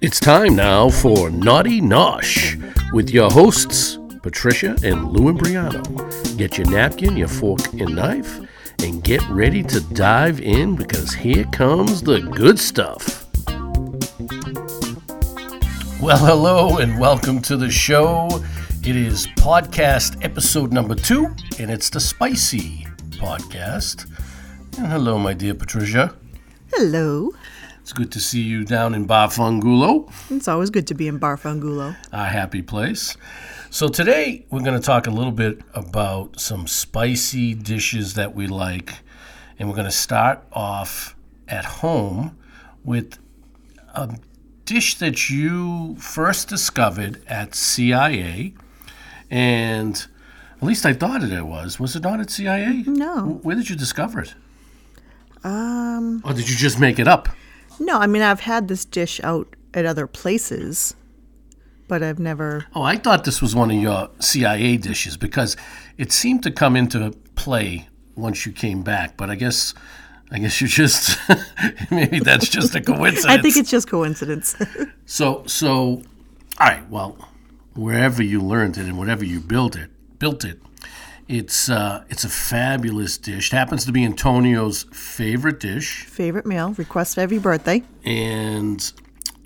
It's time now for Naughty Nosh with your hosts, Patricia and Lou Imbriano. Get your napkin, your fork, and knife, and get ready to dive in because here comes the good stuff. Well, hello, and welcome to the show. It is podcast episode number two, and it's the Spicy Podcast. And hello, my dear Patricia. Hello. It's good to see you down in Barfangulo, It's always good to be in Barfangulo. a happy place. So, today we're going to talk a little bit about some spicy dishes that we like. And we're going to start off at home with a dish that you first discovered at CIA. And at least I thought it was. Was it not at CIA? No. Where did you discover it? Um, Or did you just make it up? no, I mean, I've had this dish out at other places, but I've never. Oh, I thought this was one of your CIA dishes because it seemed to come into play once you came back. But I guess, I guess you just maybe that's just a coincidence. I think it's just coincidence. so. So, all right. Well, wherever you learned it and whatever you built it, built it. It's uh, it's a fabulous dish. It happens to be Antonio's favorite dish, Favorite meal, request every birthday. and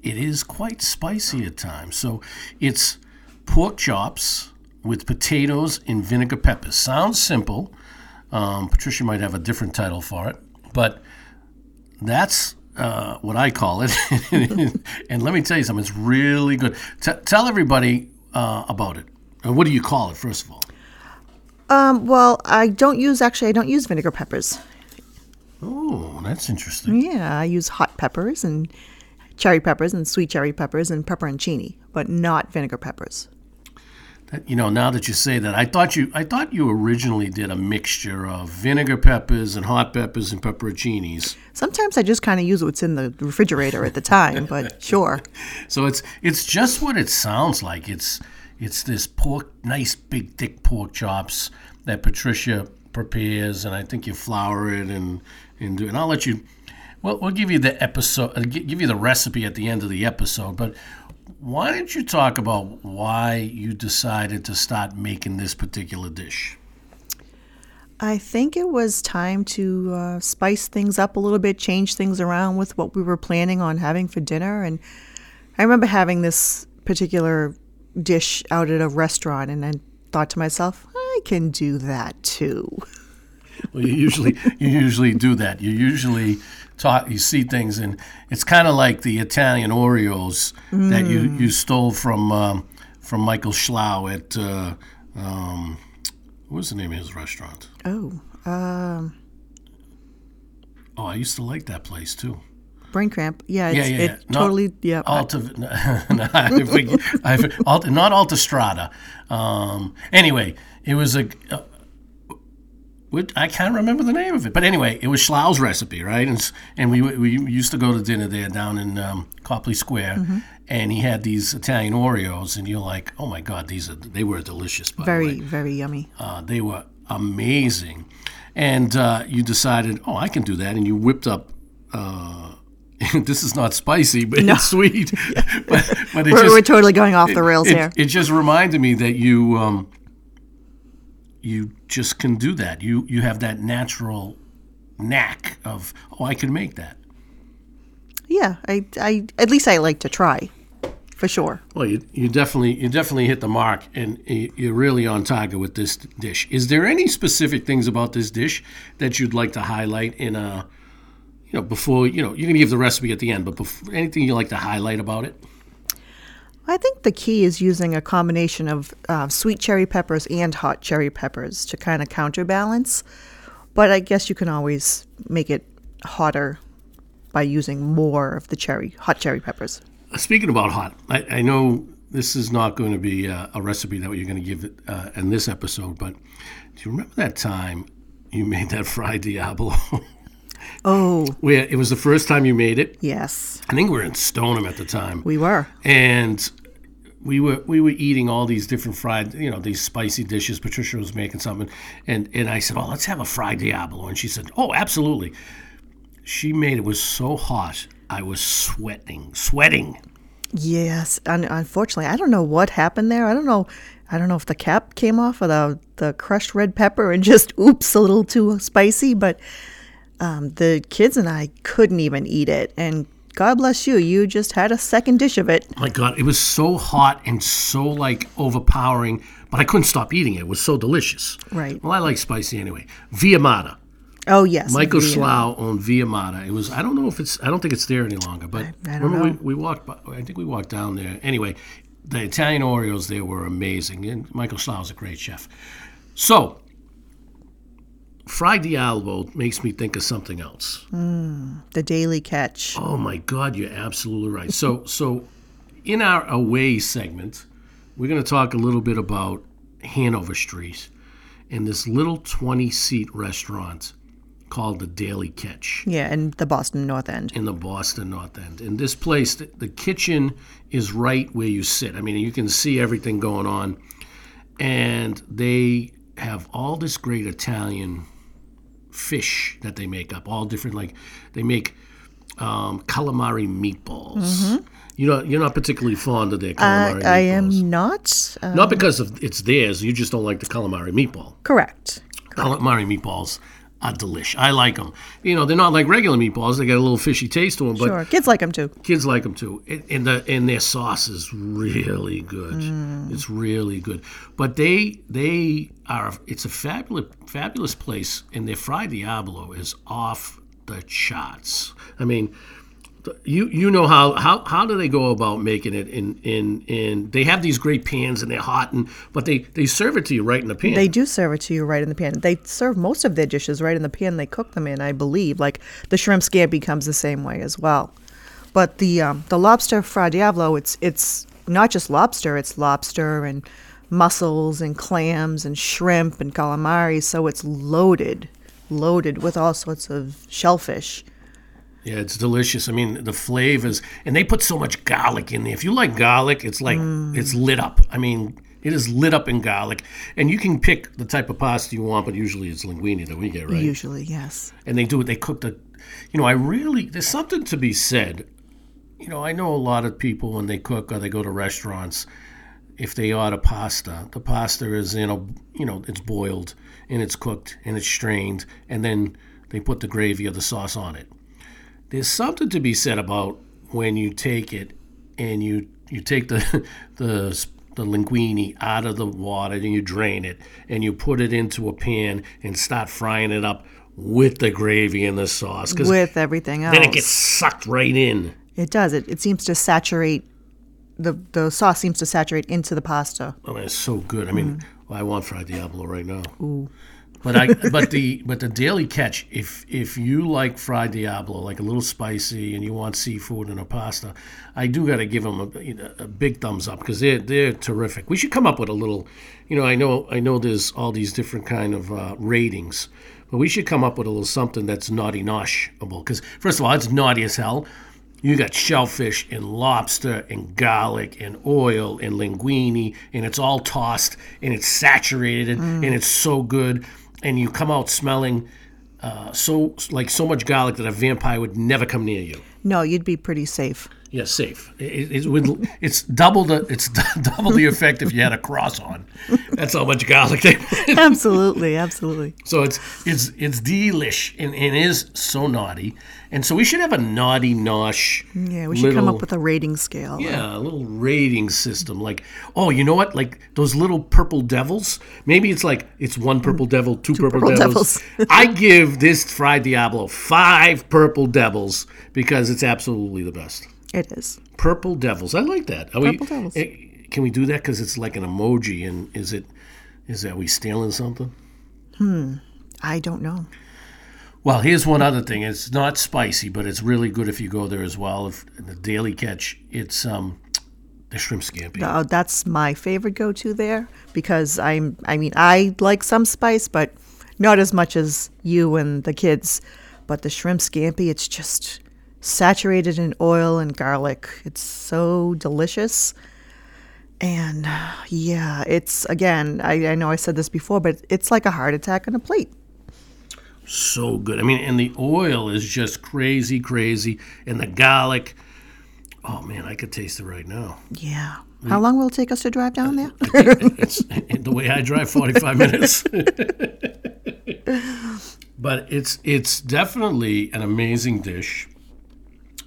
it is quite spicy at times. So it's pork chops with potatoes and vinegar peppers. Sounds simple. Um, Patricia might have a different title for it, but that's uh, what I call it. and let me tell you something, it's really good. T- tell everybody uh, about it. And what do you call it, first of all? Um, well, I don't use actually. I don't use vinegar peppers. Oh, that's interesting. Yeah, I use hot peppers and cherry peppers and sweet cherry peppers and pepperoncini, but not vinegar peppers. That, you know, now that you say that, I thought you, I thought you originally did a mixture of vinegar peppers and hot peppers and pepperoncinis. Sometimes I just kind of use what's in the refrigerator at the time, but sure. So it's it's just what it sounds like. It's it's this pork, nice big thick pork chops that Patricia prepares, and I think you flour it and and do. And I'll let you. Well, we'll give you the episode, uh, give you the recipe at the end of the episode. But why don't you talk about why you decided to start making this particular dish? I think it was time to uh, spice things up a little bit, change things around with what we were planning on having for dinner. And I remember having this particular dish out at a restaurant, and I thought to myself, I can do that too. Well, you usually you usually do that. You usually talk. You see things, and it's kind of like the Italian Oreos that you, you stole from um, from Michael Schlow at uh, um, what was the name of his restaurant? Oh, um, Oh, I used to like that place too. Brain cramp. Yeah, it's, Yeah, yeah, yeah. it Not- totally. Yeah, Alta, no, I forget- I forget- Alta, not Alta Strada. Um, anyway, it was a. Uh, I can't remember the name of it, but anyway, it was Schlow's recipe, right? And and we we used to go to dinner there down in um, Copley Square, Mm-hmm. and he had these Italian Oreos, and you're like, oh my god, these are they were delicious. By the way. very, very yummy. Uh, they were amazing. And uh, you decided, oh, I can do that. And you whipped up. Uh, this is not spicy, but it's sweet. but but it We're, just, we're totally going off the rails it, here. it just reminded me that you um, you just can do that. You you have that natural knack of oh, I can make that. yeah, I, I, at least I like to try, for sure. Well, you, you definitely you definitely hit the mark, and you're really on target with this dish. Is there any specific things about this dish that you'd like to highlight in a, you know, before you know you're gonna give the recipe at the end, but before, anything you like to highlight about it? I think the key is using a combination of uh, sweet cherry peppers and hot cherry peppers to kind of counterbalance. But I guess you can always make it hotter by using more of the cherry, hot cherry peppers. Speaking about hot, I, I know this is not going to be a, a recipe that you're going to give uh, in this episode, but do you remember that time you made that fried Diablo? Oh, Where it was the first time you made it. yes, I think we were in Stoneham at the time. we were. and we were we were eating all these different fried, you know, these spicy dishes. Patricia was making something, and and I said, "Oh, let's have a fried Diablo," and she said, "Oh, absolutely." she made it was so hot. I was sweating, sweating. Yes, un- unfortunately, I don't know what happened there. I don't know. I don't know if the cap came off of the the crushed red pepper and just oops a little too spicy. But um, the kids and I couldn't even eat it. And God bless you, you just had a second dish of it. My God, it was so hot and so like overpowering, but I couldn't stop eating it. It was so delicious. Right. Well, I like spicy anyway. Via Matta. Oh yes, Michael Via- Schlow owned Via Matta. It was I don't know if it's I don't think it's there any longer, but I don't remember know. we, we walked by, I think we walked down there. Anyway, the Italian Oreos there were amazing. And Michael Schlow is a great chef. So Fried Diablo makes me think of something else. Hmm, the daily catch. Oh my God, you're absolutely right. So, so in our away segment, we're going to talk a little bit about Hanover Street and this little 20 seat restaurant called the Daily Catch Yeah, in the Boston North End. in the Boston North End. In this place, the, the kitchen is right where you sit. I mean, you can see everything going on. And they have all this great Italian fish that they make up, all different, like, they make um, calamari meatballs. You know, you're not particularly fond of their calamari Mm-hmm. I, am not uh, Not because of it's theirs, you just don't like the calamari meatball. correct. Calamari meatballs are delish. I like them. You know, they're not like regular meatballs. They got a little fishy taste to them, but Sure, kids like them too. kids like them too. And, and the and their sauce is really good. Mm. It's really good. But they they are. It's a fabulous fabulous place, and their fried diablo is off the charts. I mean. You you know how, how how do they go about making it in in in they have these great pans and they're hot and but they they serve it to you right in the pan. They do serve it to you right in the pan. They serve most of their dishes right in the pan they cook them in, I believe. Like the shrimp scampi comes the same way as well. But the um, the lobster fra diavolo, it's it's not just lobster. It's lobster and mussels and clams and shrimp and calamari. So it's loaded, loaded with all sorts of shellfish. Yeah, it's delicious. I mean, the flavors, and they put so much garlic in there. If you like garlic, it's like it's mm. lit up. I mean, it is lit up in garlic, and you can pick the type of pasta you want, but usually it's linguine that we get, right? Usually, yes. And they do it. They cook the, you know, I really there's something to be said. You know, I know a lot of people when they cook or they go to restaurants, if they order pasta, the pasta is in a, you know, it's boiled and it's cooked and it's strained, and then they put the gravy or the sauce on it there's something to be said about when you take it and you you take the the the linguine out of the water and you drain it and you put it into a pan and start frying it up with the gravy and the sauce With everything else. then it gets sucked right in. It does. It, it seems to saturate the the sauce seems to saturate into the pasta. Oh, I mean, it's so good. I mean, well, I want fried diablo right now. But I but the but the daily catch if if you like fried diablo like a little spicy and you want seafood and a pasta, I do got to give them a, a big thumbs up because they're they're terrific. We should come up with a little, you know, I know I know there's all these different kind of uh, ratings, but we should come up with a little something that's naughty noshable because first of all it's naughty as hell. You got shellfish and lobster and garlic and oil and linguine, and it's all tossed and it's saturated and it's so good. And you come out smelling uh, so like so much garlic that a vampire would never come near you. No, you'd be pretty safe. Yeah, safe. It, it would. It's double the. It's double the effect if you had a cross on. That's how much garlic they. Put. absolutely, absolutely. So it's it's it's delish and, and it is so naughty, and so we should have a naughty nosh. Yeah, we should come up with a rating scale. Yeah, a little rating system. Like, oh, you know what? Like those little purple devils. Maybe it's like it's one purple devil, two, purple, purple devils. devils. I give this fried Diablo five purple devils because it's absolutely the best. It is. Purple devils. I like that. Are Purple we, devils. eh, Can we do that? Because it's like an emoji, and is it? Is that we stealing something? Hmm. I don't know. Well, here's one other thing. It's not spicy, but it's really good if you go there as well. If the daily catch, it's um, the shrimp scampi. Uh, that's my favorite go-to there because I'm. I mean, I like some spice, but not as much as you and the kids. But the shrimp scampi, it's just saturated in oil and garlic. It's so delicious. And yeah, it's again. I, I know I said this before, but it's like a heart attack on a plate. so good. I mean, and the oil is just crazy, crazy, and the garlic. Oh man, I could taste it right now. Yeah. How long will it take us to drive down there? It's the way I drive, forty-five minutes. but it's it's definitely an amazing dish.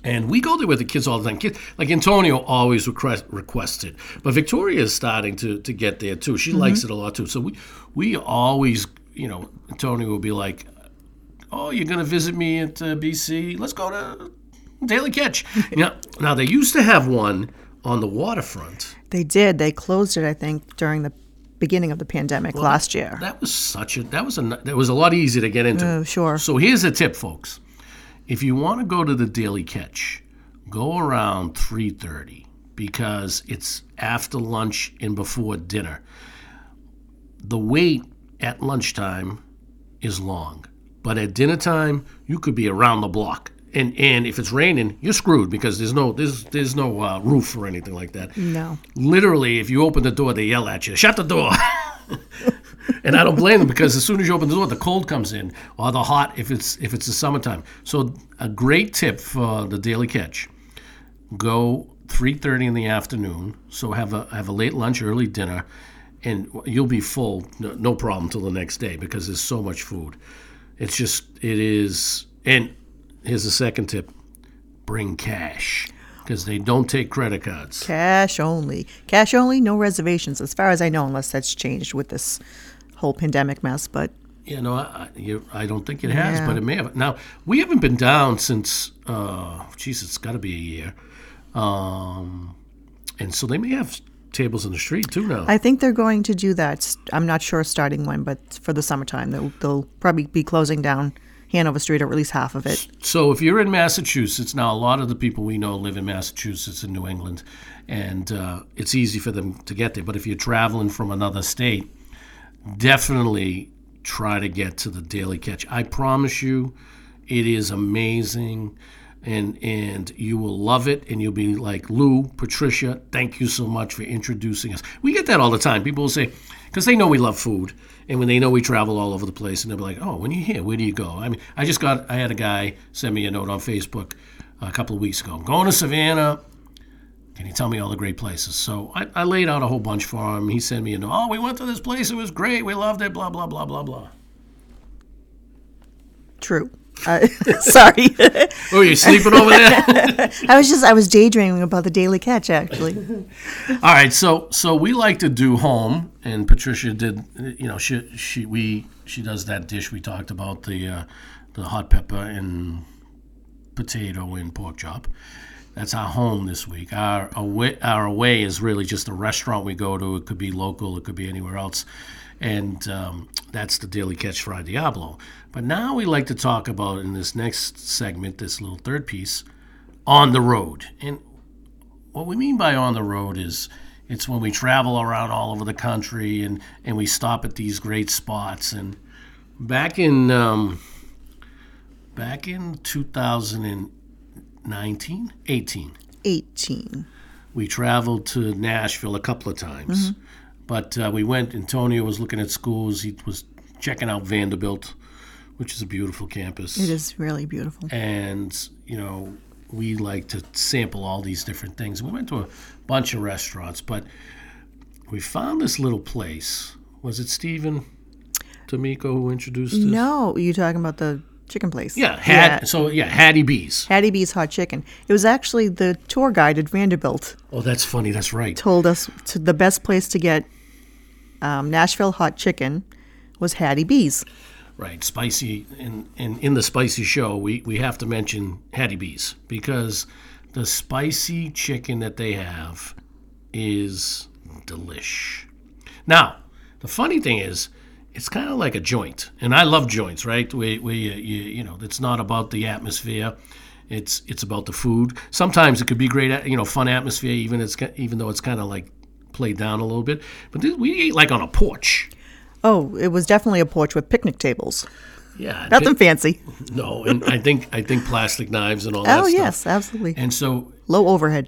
And we go there with the kids all the time. Kids, like Antonio always request, requests it, but Victoria is starting to, to get there too. She likes it a lot too. So we we always, you know, Antonio will be like, "Oh, you're gonna visit me at uh, BC? Let's go to Daily Catch." now, now they used to have one on the waterfront. they did. They closed it, I think, during the beginning of the pandemic last year. That was such a that was a that was a lot easier to get into. Oh, sure. So here's a tip, folks. If you want to go to the Daily Catch, go around 3:30 because it's after lunch and before dinner. The wait at lunchtime is long, but at dinner time you could be around the block. And and if it's raining, you're screwed because there's no there's there's no uh, roof or anything like that. No. Literally, if you open the door, they yell at you, "Shut the door." and I don't blame them because as soon as you open the door, the cold comes in, or the hot if it's if it's the summertime. So a great tip for the daily catch: go 3:30 in the afternoon. So have a have a late lunch, early dinner, and you'll be full, no, no problem till the next day because there's so much food. It's just it is. And here's the second tip: bring cash because they don't take credit cards. Cash only. Cash only, no reservations, as far as I know, unless that's changed with this whole pandemic mess. But You know, I, I- you, I don't think it has, Yeah. but it may have. Now, we haven't been down since, uh, geez, it's got to be a year. Um, and so they may have tables in the street too now. I think they're going to do that. I'm not sure starting when, but for the summertime, they'll, they'll probably be closing down Hanover Street or at least half of it. so if you're in Massachusetts, now a lot of the people we know live in Massachusetts and New England, and uh, it's easy for them to get there. But if you're traveling from another state, definitely try to get to the Daily Catch. I promise you, it is amazing, and and you will love it, and you'll be like Lou, Patricia. Thank you so much for introducing us. We get that all the time. People will say, because they know we love food, and when they know we travel all over the place, and they'll be like, "Oh, when you're here, where do you go?" I mean, I just got, I had a guy send me a note on Facebook a couple of weeks ago. I'm going to Savannah. Can you tell me all the great places? So I, I laid out a whole bunch for him. He sent me a note. Oh, we went to this place. It was great. We loved it. Blah blah blah blah blah. True. Uh, sorry. Oh, you sleeping over there? I was just, I was daydreaming about the daily catch, actually. All right, so so we like to do home, and Patricia did. You know, she she we she does that dish we talked about the uh, the hot pepper and potato and pork chop. That's our home this week. Our away our away is really just a restaurant we go to. It could be local, it could be anywhere else, and um, that's the Daily Catch Fry Diablo. But now we like to talk about in this next segment, this little third piece, on the road. And what we mean by on the road is it's when we travel around all over the country and, and we stop at these great spots. And back in um, back in 2019, 18, 18. we traveled to Nashville a couple of times. But uh, we went. Antonio was looking at schools. He was checking out Vanderbilt, which is a beautiful campus It is really beautiful. and you know we like to sample all these different things. We went to a bunch of restaurants, but we found this little place. Was it Stephen D'Amico who introduced us? No, you talking about the chicken place? Yeah, had so yeah, Hattie B's. Hattie B's Hot Chicken. It was actually the tour guide at Vanderbilt Oh, that's funny. That's right. told us to the best place to get um, Nashville hot chicken was Hattie B's. Right, spicy. In, in in the spicy show, we we have to mention Hattie B's because the spicy chicken that they have is delish. Now, the funny thing is, it's kind of like a joint, and I love joints. Right, where, where you, you you know it's not about the atmosphere. It's it's about the food. Sometimes it could be great, you know, fun atmosphere, even it's even though it's kind of like played down a little bit. But this, we eat like on a porch. Oh, it was definitely a porch with picnic tables. Yeah, Nothing fancy. No, and I think I think plastic knives and all that Oh stuff. yes, absolutely. And so Low overhead.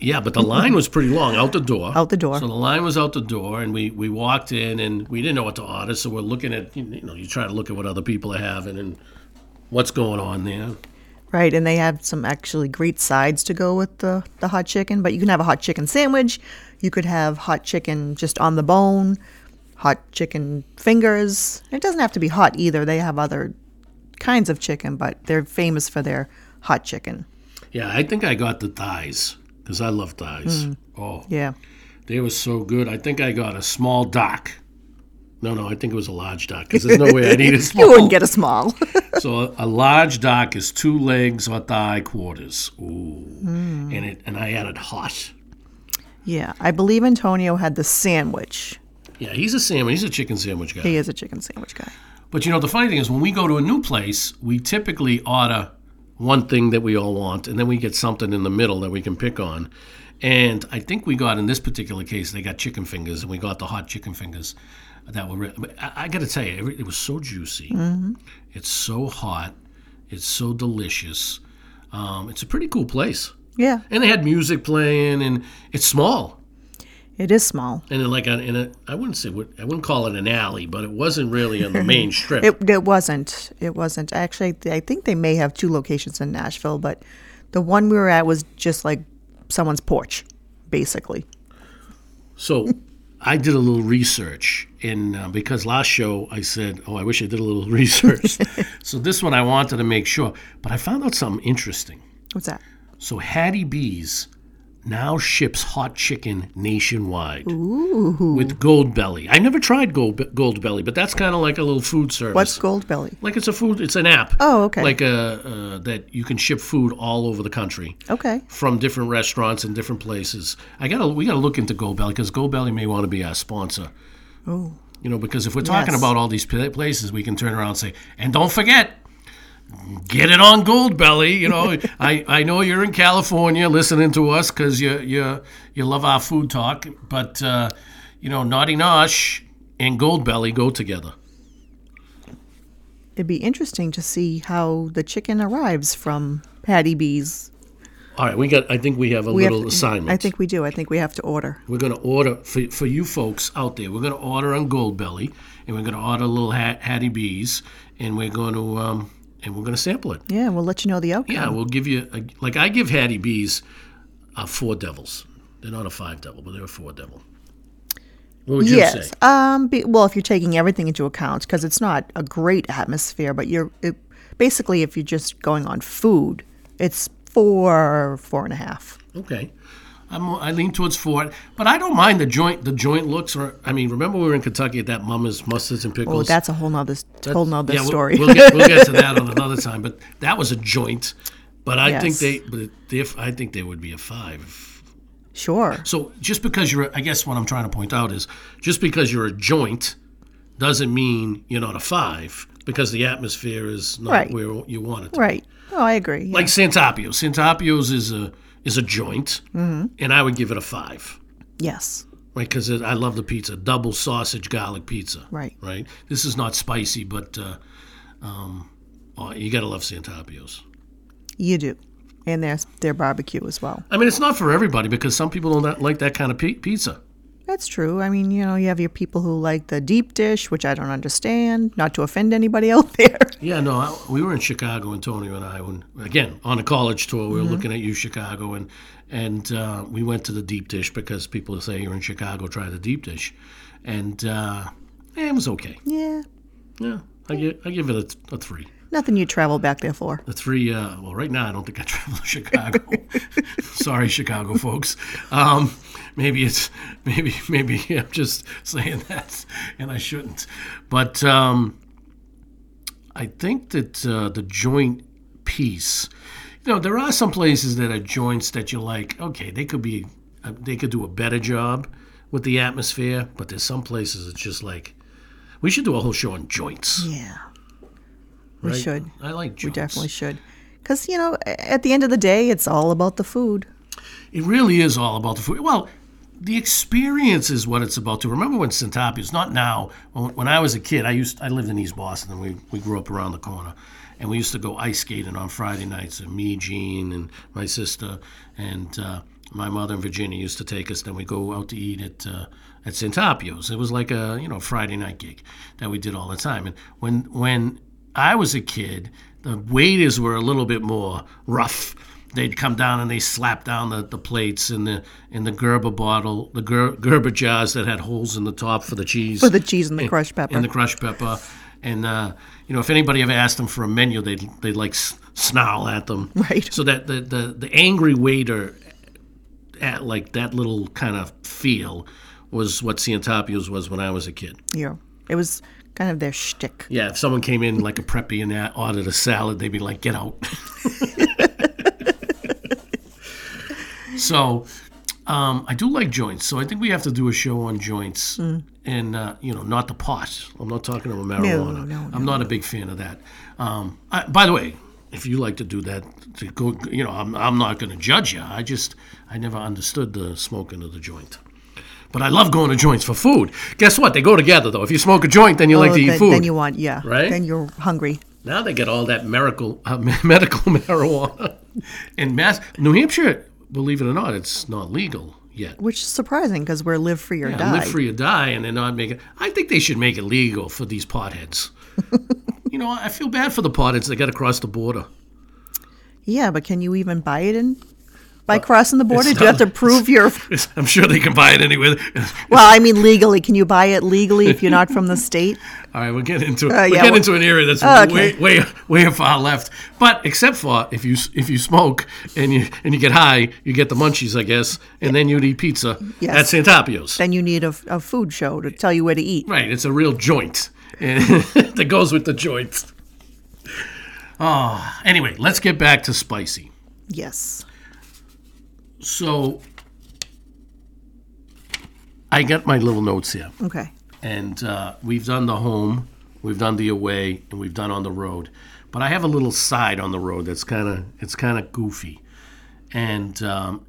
Yeah, but the line was pretty long out the door. Out the door. So the line was out the door, and we, we walked in, and we didn't know what to order. So we're looking at you know you try to look at what other people are having and what's going on there. Right, and they have some actually great sides to go with the, the hot chicken. But you can have a hot chicken sandwich. You could have hot chicken just on the bone, hot chicken fingers. It doesn't have to be hot either. They have other kinds of chicken, but they're famous for their hot chicken. Yeah, I think I got the thighs because I love thighs. Mm. Oh, Yeah. they were so good. I think I got a small dock. No, no, I think it was a large dock because there's no way I need a small. You wouldn't get a small. So a, a large dock is two legs or thigh quarters. Ooh, mm. and it and I added hot. yeah, I believe Antonio had the sandwich. Yeah, he's a sandwich. He's a chicken sandwich guy. He is a chicken sandwich guy. But you know, the funny thing is, when we go to a new place, we typically order one thing that we all want, and then we get something in the middle that we can pick on. And I think we got in this particular case, they got chicken fingers, and we got the hot chicken fingers that were. re- I, I got to tell you, it, was so juicy. It's so hot. It's so delicious. Um, it's a pretty cool place, Yeah, and they had music playing, and it's small. It is small. And in like a, in a, I wouldn't say what I wouldn't call it an alley, but it wasn't really on the main strip. It, it wasn't. It wasn't. Actually, I think they may have two locations in Nashville, but the one we were at was just like someone's porch, basically. So I did a little research, and uh, because last show I said, "Oh, I wish I did a little research." so this one I wanted to make sure, but I found out something interesting. What's that? So Hattie B's now ships hot chicken nationwide with Goldbelly. I never tried Gold Goldbelly, but that's kind of like a little food service. What's Goldbelly? like it's a food? It's an app. Oh, okay. Like a uh, that you can ship food all over the country Okay. from different restaurants and different places. I gotta we gotta look into Goldbelly because Goldbelly may want to be our sponsor. Oh. You know, because if we're talking Yes. about all these places, we can turn around and say, and don't forget, get it on Goldbelly. You know, I, I know you're in California listening to us because you you you love our food talk, but uh, you know, Naughty Nosh and Goldbelly go together. It'd be interesting to see how the chicken arrives from Patty B's. All right, we got. I think we have a We have- little assignment. I think we do. I think we have to order. We're going to order for, for you folks out there. We're going to order on Goldbelly, and we're going to order little hat, Hattie B's, and we're going to um, and we're going to sample it. Yeah, we'll let you know the outcome. Yeah, we'll give you a, like I give Hattie B's uh, four devils. They're not a five devil, but they're a four devil. What would you yes. say? Um. Be, well, if you're taking everything into account, because it's not a great atmosphere, but you're it, basically if you're just going on food, it's four, four and a half. Okay. I'm, I lean towards four, but I don't mind the joint. The joint looks. Or I mean, remember we were in Kentucky at that Mama's mustards and pickles. Oh, that's a whole nother whole nother yeah, we'll- story. We'll, get, we'll get to that on another time. But that was a joint. But I think they, but if I think they would be a five. sure. So just because you're, I guess what I'm trying to point out is, just because you're a joint, doesn't mean you're not a five. Because the atmosphere is not Right. where you want it. to Right. Oh, I agree. yeah. Like Santarpio. Santarpio's is a is a joint, Mm-hmm. and I would give it a five. yes. Right, because I love the pizza, double sausage garlic pizza. Right. right. This is not spicy, but uh, um, oh, you gotta love Santarpio's. You do, and there's their barbecue as well. I mean, it's not for everybody because some people don't like that kind of pizza. That's true. I mean, you know, you have your people who like the deep dish, which I don't understand. Not to offend anybody out there. Yeah, no, I, we were in Chicago, Antonio and I, when again on a college tour, we were Mm-hmm. looking at you Chicago, and and uh, we went to the deep dish because people say you're in Chicago, try the deep dish, and uh, eh, it was okay. yeah, Yeah, I give I give it a, a three. nothing you travel back there for. The three, uh, well, right now I don't think I travel to Chicago. Sorry, Chicago folks. Um, maybe it's maybe maybe I'm just saying that, and I shouldn't. But um, I think that uh, the joint piece, you know, there are some places that are joints that you're like, okay, they could be, uh, they could do a better job with the atmosphere, but there's some places it's just like, we should do a whole show on joints. Yeah, we should. I like joints. We definitely should. Because you know, at the end of the day, it's all about the food. It really is all about the food. Well, the experience is what it's about. To remember when Santarpio's not now. When, I was a kid, I used I lived in East Boston, and we we grew up around the corner, and we used to go ice skating on Friday nights. And me, Gene, and my sister, and uh, my mother and Virginia used to take us. Then we go out to eat at uh, at Santarpio's. It was like a you know Friday night gig that we did all the time. And when when I was a kid, the waiters were a little bit more rough. They'd come down and they slap down the, the plates in the in the Gerber bottle, the Ger, Gerber jars that had holes in the top for the cheese, For the cheese and the crushed pepper. and the crushed pepper. And uh, you know, if anybody ever asked them for a menu, they'd they'd like snarl at them. Right. So that the the, the angry waiter, at like that little kind of feel, was what Santarpio's was when I was a kid. yeah. It was kind of their shtick. Yeah, if someone came in like a preppy and ordered a salad, they'd be like, "Get out." so, um, I do like joints. So I think we have to do a show on joints, and uh, you know, not the pot. I'm not talking about marijuana. no, I'm not a big fan of that. Um, I, by the way, if you like to do that, to go, you know, I'm, I'm not going to judge you. I just I never understood the smoking of the joint. But I love going to joints for food. Guess what? They go together, though. If you smoke a joint, then you like Oh, to eat food. then you want, yeah. Right? Then you're hungry. Now they get all that medical uh, medical marijuana in Mass. New Hampshire, believe it or not, it's not legal yet. Which is surprising because we're live free or Yeah, die. live free or die, and they're not making. I think they should make it legal for these potheads. you know, I feel bad for the potheads that got across the border. Yeah, but can you even buy it in? By crossing the border, do you have to prove your? I'm sure they can buy it anywhere. Well, I mean, legally, can you buy it legally if you're not from the state? All right, we'll get into Uh, we yeah, get into an area that's Oh, okay. way way way far left. But except for if you if you smoke and you and you get high, you get the munchies, I guess, and then you'd eat pizza Yes. at Santarpio's. Then you need a, a food show to tell you where to eat. Right, it's a real joint that goes with the joints. Oh, anyway, let's get back to spicy. Yes. So I got my little notes here. Okay. and uh, we've done the home, we've done the away, and we've done on the road. But I have a little side on the road that's kind of it's kind of goofy, and um,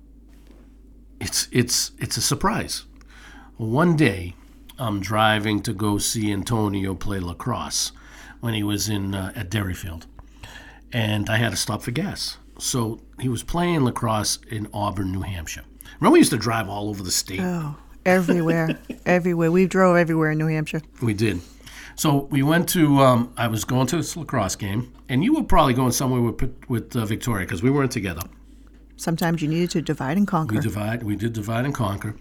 it's it's it's a surprise. One day, I'm driving to go see Antonio play lacrosse when he was in uh, at Derryfield, and I had to stop for gas. So he was playing lacrosse in Auburn, New Hampshire. Remember, we used to drive all over the state. Oh, everywhere, everywhere. We drove everywhere in New Hampshire. We did. So we went to. Um, I was going to this lacrosse game, and you were probably going somewhere with with uh, Victoria because we weren't together. Sometimes you needed to divide and conquer. We divide. We did divide and conquer.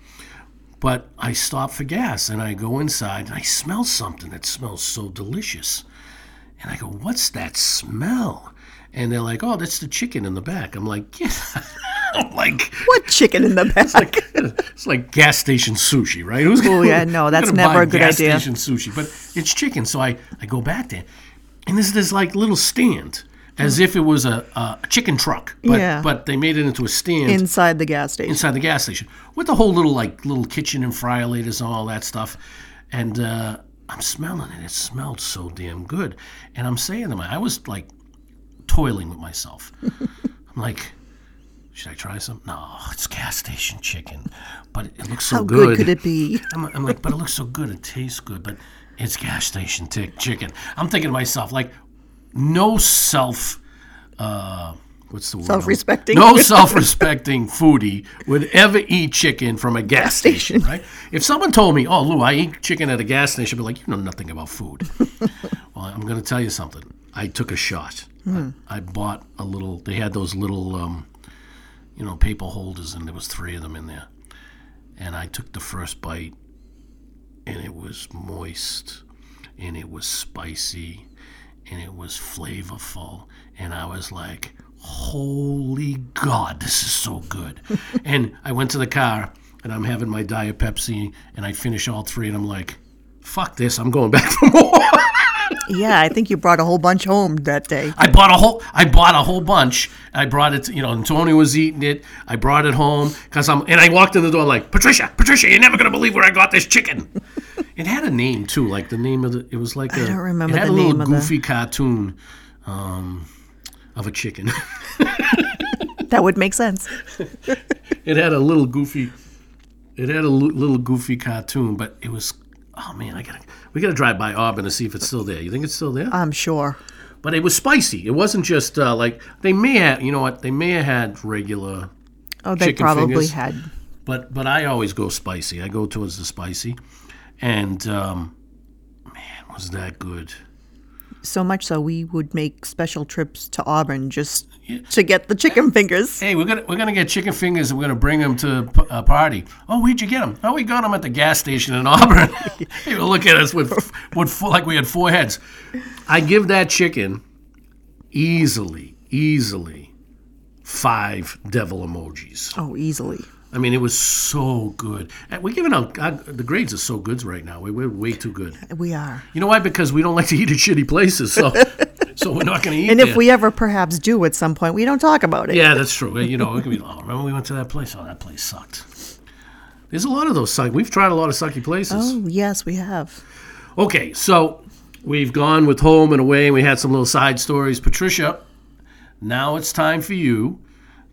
But I stop for gas, and I go inside, and I smell something that smells so delicious. And I go, "What's that smell?" And they're like, "Oh, that's the chicken in the back." I'm like, "Yeah." I'm like, what chicken in the back? it's like gas station sushi, right? Who's Oh, yeah, no, that's gonna never a good idea. gas idea. Station sushi, but it's chicken. So I, I go back there, and there's this like little stand, as if it was a, a chicken truck, but Yeah. but they made it into a stand Inside the gas station. inside the gas station with the whole little like little kitchen and fryer laters and all that stuff, and uh, I'm smelling it. It smelled so damn good, and I'm saying to my, I was like toiling with myself. I'm like. Should I try some? No, it's gas station chicken, but it looks so good. How good could it be? I'm, I'm like, but it looks so good. It tastes good, but it's gas station tick chicken. I'm thinking to myself, like, no self, uh, what's the word? Self-respecting? No self-respecting foodie would ever eat chicken from a gas station, right? If someone told me, "Oh, Lou, I eat chicken at a gas station," I'd be like, "You know nothing about food." well, I'm going to tell you something. I took a shot. I, I bought a little. They had those little. Um, you know, paper holders, and there was three of them in there. And I took the first bite, and it was moist, and it was spicy, and it was flavorful, and I was like, "Holy God, this is so good!" and I went to the car, and I'm having my diet Pepsi, and I finish all three, and I'm like, "Fuck this! I'm going back for more." yeah, I think you brought a whole bunch home that day. I bought a whole I bought a whole bunch. I brought it, to, you know, Antonio was eating it. I brought it home cuz I'm and I walked in the door like, "Patricia, Patricia, you're never going to believe where I got this chicken." it had a name too, like the name of the it was like a don't remember it had the a little of the- goofy cartoon um, of a chicken. That would make sense. it had a little goofy it had a little goofy cartoon, but it was oh man, I got to we got to drive by Auburn to see if it's still there. You think it's still there? I'm sure. but it was spicy. It wasn't just uh, like they may have, you know what? They may have had regular Oh, they probably fingers. had. But but I always go spicy. I go towards the spicy, and um, man, was that good? So much so we would make special trips to Auburn just to get the chicken fingers. Hey, we're gonna we're gonna get chicken fingers and we're gonna bring them to a uh, party. Oh, where'd you get them? Oh, we got them at the gas station in Auburn. People look at us with with four, like we had four heads. I give that chicken easily, easily five devil emojis. Oh, easily. I mean, it was so good. And We're giving out uh, the grades are so good right now. We- We're way too good. We are. You know why? Because we don't like to eat at shitty places, so so we're not going to eat. And there. if we ever perhaps do at some point, we don't talk about it. yeah, that's true. You know, it could be. Oh, remember we went to that place? Oh, that place sucked. There's a lot of those suck. We've tried a lot of sucky places. Oh, yes, we have. Okay, so we've gone with home and away, and we had some little side stories. Patricia, now it's time for you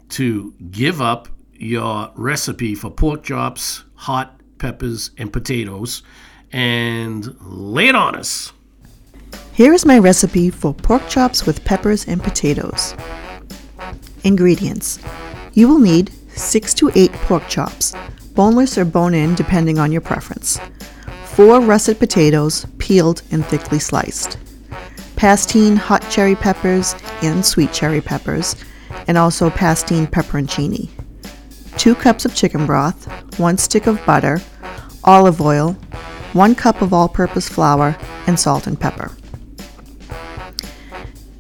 to give up your recipe for pork chops, hot peppers, and potatoes, and lay it on us. Here is my recipe for pork chops with peppers and potatoes. Ingredients. You will need 6 to 8 pork chops, boneless or bone in depending on your preference, 4 russet potatoes, peeled and thickly sliced, Pastene hot cherry peppers and sweet cherry peppers, and also Pastene pepperoncini, 2 cups of chicken broth, 1 stick of butter, olive oil, 1 cup of all purpose flour, and salt and pepper.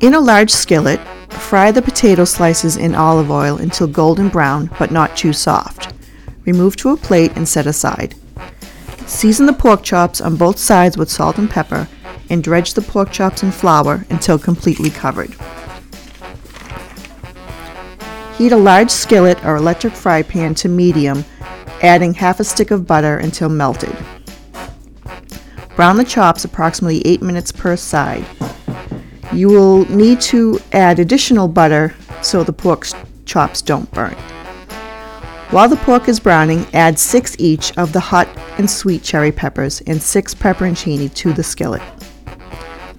In a large skillet, fry the potato slices in olive oil until golden brown but not too soft. Remove to a plate and set aside. Season the pork chops on both sides with salt and pepper and dredge the pork chops in flour until completely covered. Heat a large skillet or electric fry pan to medium, adding half a stick of butter until melted. Brown the chops approximately 8 minutes per side. You will need to add additional butter so the pork chops don't burn. While the pork is browning, add 6 each of the hot and sweet cherry peppers and 6 pepperoncini to the skillet.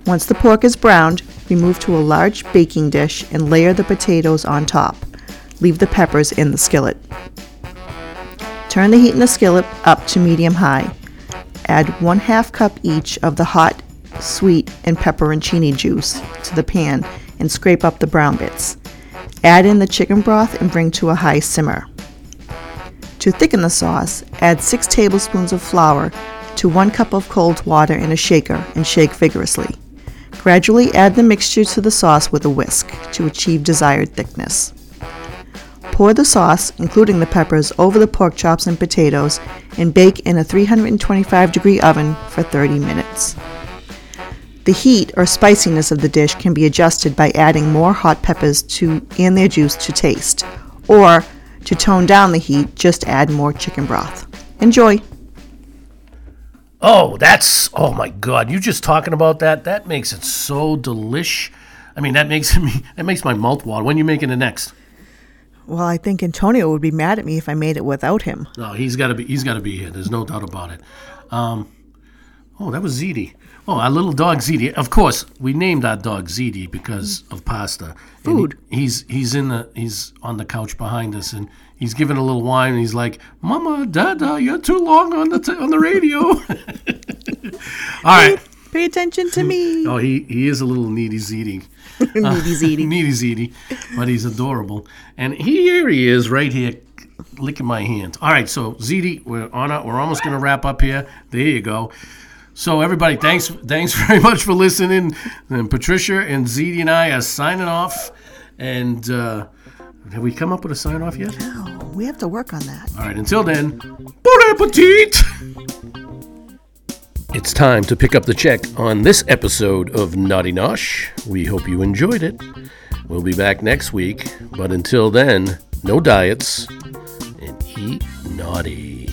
Once the pork is browned, remove to a large baking dish and layer the potatoes on top. Leave the peppers in the skillet. Turn the heat in the skillet up to medium high. Add 1 half cup each of the hot, sweet, and pepperoncini juice to the pan and scrape up the brown bits. Add in the chicken broth and bring to a high simmer. To thicken the sauce, add 6 tablespoons of flour to 1 cup of cold water in a shaker and shake vigorously. Gradually add the mixture to the sauce with a whisk to achieve desired thickness. Pour the sauce, including the peppers, over the pork chops and potatoes and bake in a 325 degree oven for 30 minutes. The heat or spiciness of the dish can be adjusted by adding more hot peppers to and their juice to taste, or to tone down the heat, just add more chicken broth. Enjoy. Oh, that's oh my god! You just talking about that? That makes it so delish. I mean, that makes me that makes my mouth water. When you making the next? Well, I think Antonio would be mad at me if I made it without him. No, he's got to be. He's got to be here. There's no doubt about it. Um, oh, that was Ziti. Oh, our little dog Ziti. Of course, we named our dog Ziti because of pasta. He- Food. he's he's in the he's on the couch behind us, and he's giving a little whine, and he's like, "Mama, Dada, you're too long on the t- on the radio." All right. Pay attention to me. Oh, he he is a little needy Ziti. Needy Ziti. Needy Ziti, but he's adorable. And here he is, right here, licking my hand. All right, so Ziti, we're on. A, we're almost going to wrap up here. There you go. So everybody, thanks thanks very much for listening. And Patricia and Ziti and I are signing off. And uh, have we come up with a sign off yet? No, we have to work on that. All right, until then, bon appetit! It's time to pick up the check on this episode of Naughty Nosh. We hope you enjoyed it. We'll be back next week, but until then, no diets and eat naughty.